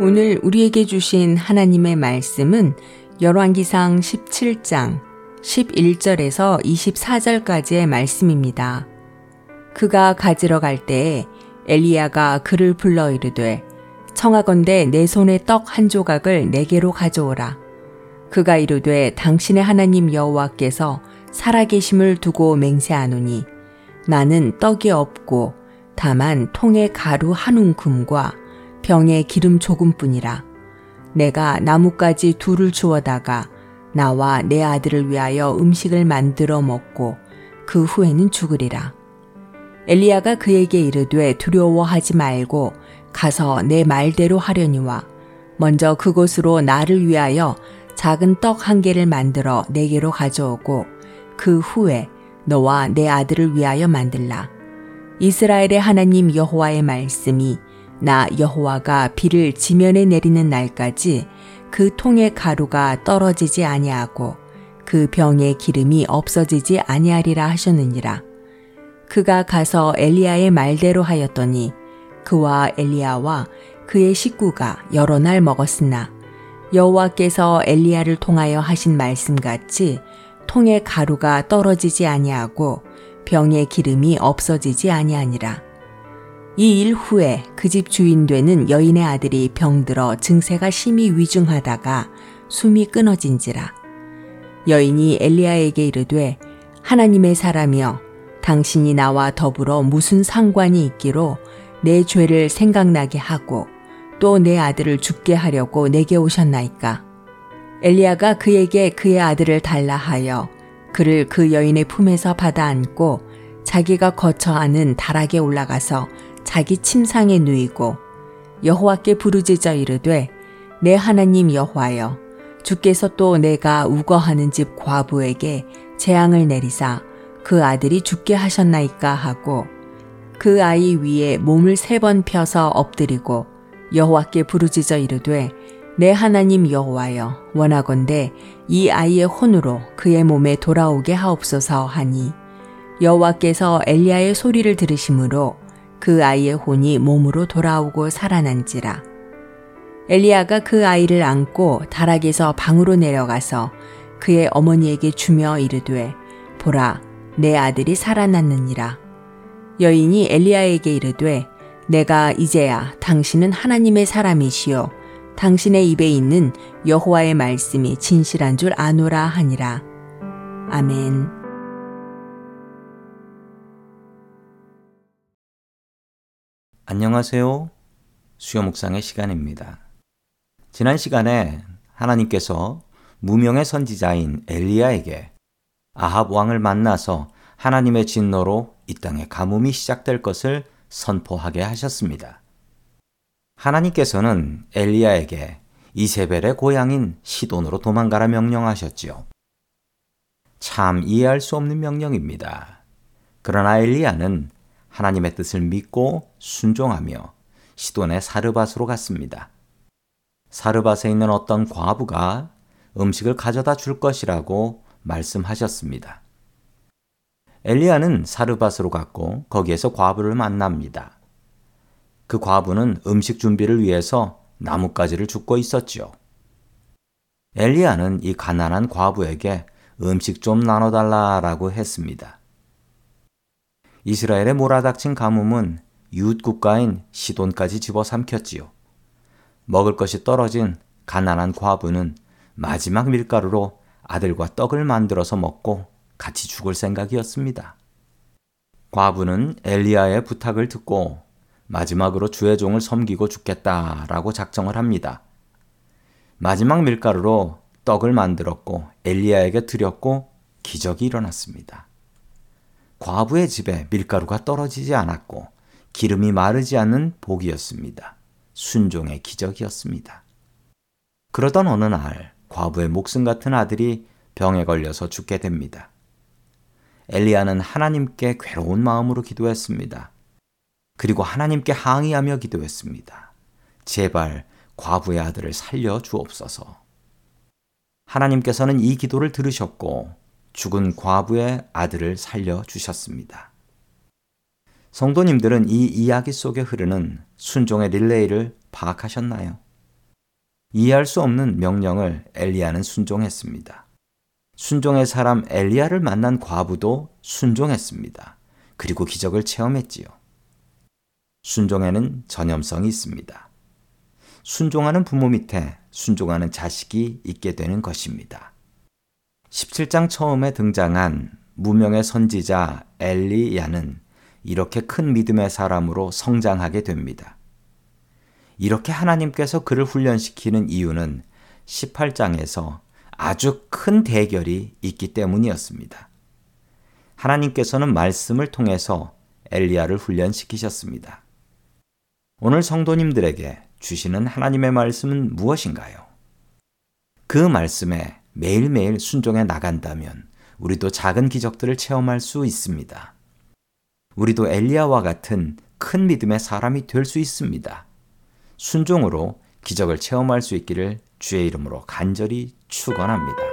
오늘 우리에게 주신 하나님의 말씀은 열왕기상 17장 11절에서 24절까지의 말씀입니다. 그가 가지러 갈 때에 엘리야가 그를 불러 이르되 청하건대 내 손에 떡 한 조각을 내게로 가져오라. 그가 이르되 당신의 하나님 여호와께서 살아계심을 두고 맹세하노니 나는 떡이 없고 다만 통에 가루 한 움큼과 병에 기름 조금뿐이라. 내가 나뭇가지 둘을 주워다가 나와 내 아들을 위하여 음식을 만들어 먹고 그 후에는 죽으리라. 엘리야가 그에게 이르되 두려워하지 말고 가서 내 말대로 하려니와 먼저 그곳으로 나를 위하여 작은 떡 한 개를 만들어 내게로 가져오고 그 후에 너와 내 아들을 위하여 만들라. 이스라엘의 하나님 여호와의 말씀이 나 여호와가 비를 지면에 내리는 날까지 그 통의 가루가 떨어지지 아니하고 그 병의 기름이 없어지지 아니하리라 하셨느니라. 그가 가서 엘리야의 말대로 하였더니 그와 엘리야와 그의 식구가 여러 날 먹었으나 여호와께서 엘리야를 통하여 하신 말씀같이 통의 가루가 떨어지지 아니하고 병의 기름이 없어지지 아니하니라. 이 일 후에 그 집 주인 되는 여인의 아들이 병들어 증세가 심히 위중하다가 숨이 끊어진지라. 여인이 엘리야에게 이르되 하나님의 사람이여 당신이 나와 더불어 무슨 상관이 있기로 내 죄를 생각나게 하고 또 내 아들을 죽게 하려고 내게 오셨나이까. 엘리야가 그에게 그의 아들을 달라 하여 그를 그 여인의 품에서 받아 안고 자기가 거처 하는 다락에 올라가서 자기 침상에 누이고 여호와께 부르짖어 이르되 내 하나님 여호와여 주께서 또 내가 우거하는 집 과부에게 재앙을 내리사 그 아들이 죽게 하셨나이까 하고 그 아이 위에 몸을 세 번 펴서 엎드리고 여호와께 부르짖어 이르되 내 하나님 여호와여 원하건대 이 아이의 혼으로 그의 몸에 돌아오게 하옵소서 하니 여호와께서 엘리야의 소리를 들으심으로 그 아이의 혼이 몸으로 돌아오고 살아난지라. 엘리야가 그 아이를 안고 다락에서 방으로 내려가서 그의 어머니에게 주며 이르되 보라 내 아들이 살아났느니라. 여인이 엘리야에게 이르되 내가 이제야 당신은 하나님의 사람이시요 당신의 입에 있는 여호와의 말씀이 진실한 줄 아노라 하니라. 아멘. 안녕하세요. 수요 묵상의 시간입니다. 지난 시간에 하나님께서 무명의 선지자인 엘리야에게 아합 왕을 만나서 하나님의 진노로 이 땅에 가뭄이 시작될 것을 선포하게 하셨습니다. 하나님께서는 엘리야에게 이세벨의 고향인 시돈으로 도망가라 명령하셨지요. 참 이해할 수 없는 명령입니다. 그러나 엘리야는 하나님의 뜻을 믿고 순종하며 시돈의 사르밧으로 갔습니다. 사르밧에 있는 어떤 과부가 음식을 가져다 줄 것이라고 말씀하셨습니다. 엘리야는 사르밧으로 갔고 거기에서 과부를 만납니다. 그 과부는 음식 준비를 위해서 나뭇가지를 줍고 있었지요. 엘리야는 이 가난한 과부에게 음식 좀 나눠달라라고 했습니다. 이스라엘의 몰아닥친 가뭄은 이웃 국가인 시돈까지 집어삼켰지요. 먹을 것이 떨어진 가난한 과부는 마지막 밀가루로 아들과 떡을 만들어서 먹고 같이 죽을 생각이었습니다. 과부는 엘리야의 부탁을 듣고 마지막으로 주의 종을 섬기고 죽겠다라고 작정을 합니다. 마지막 밀가루로 떡을 만들었고 엘리야에게 드렸고 기적이 일어났습니다. 과부의 집에 밀가루가 떨어지지 않았고 기름이 마르지 않는 복이었습니다. 순종의 기적이었습니다. 그러던 어느 날 과부의 목숨 같은 아들이 병에 걸려서 죽게 됩니다. 엘리야는 하나님께 괴로운 마음으로 기도했습니다. 그리고 하나님께 항의하며 기도했습니다. 제발 과부의 아들을 살려 주옵소서. 하나님께서는 이 기도를 들으셨고 죽은 과부의 아들을 살려 주셨습니다. 성도님들은 이 이야기 속에 흐르는 순종의 릴레이를 파악하셨나요? 이해할 수 없는 명령을 엘리야는 순종했습니다. 순종의 사람 엘리야를 만난 과부도 순종했습니다. 그리고 기적을 체험했지요. 순종에는 전염성이 있습니다. 순종하는 부모 밑에 순종하는 자식이 있게 되는 것입니다. 17장 처음에 등장한 무명의 선지자 엘리야는 이렇게 큰 믿음의 사람으로 성장하게 됩니다. 이렇게 하나님께서 그를 훈련시키는 이유는 18장에서 아주 큰 대결이 있기 때문이었습니다. 하나님께서는 말씀을 통해서 엘리야를 훈련시키셨습니다. 오늘 성도님들에게 주시는 하나님의 말씀은 무엇인가요? 그 말씀에 매일매일 순종해 나간다면 우리도 작은 기적들을 체험할 수 있습니다. 우리도 엘리야와 같은 큰 믿음의 사람이 될 수 있습니다. 순종으로 기적을 체험할 수 있기를 주의 이름으로 간절히 축원합니다.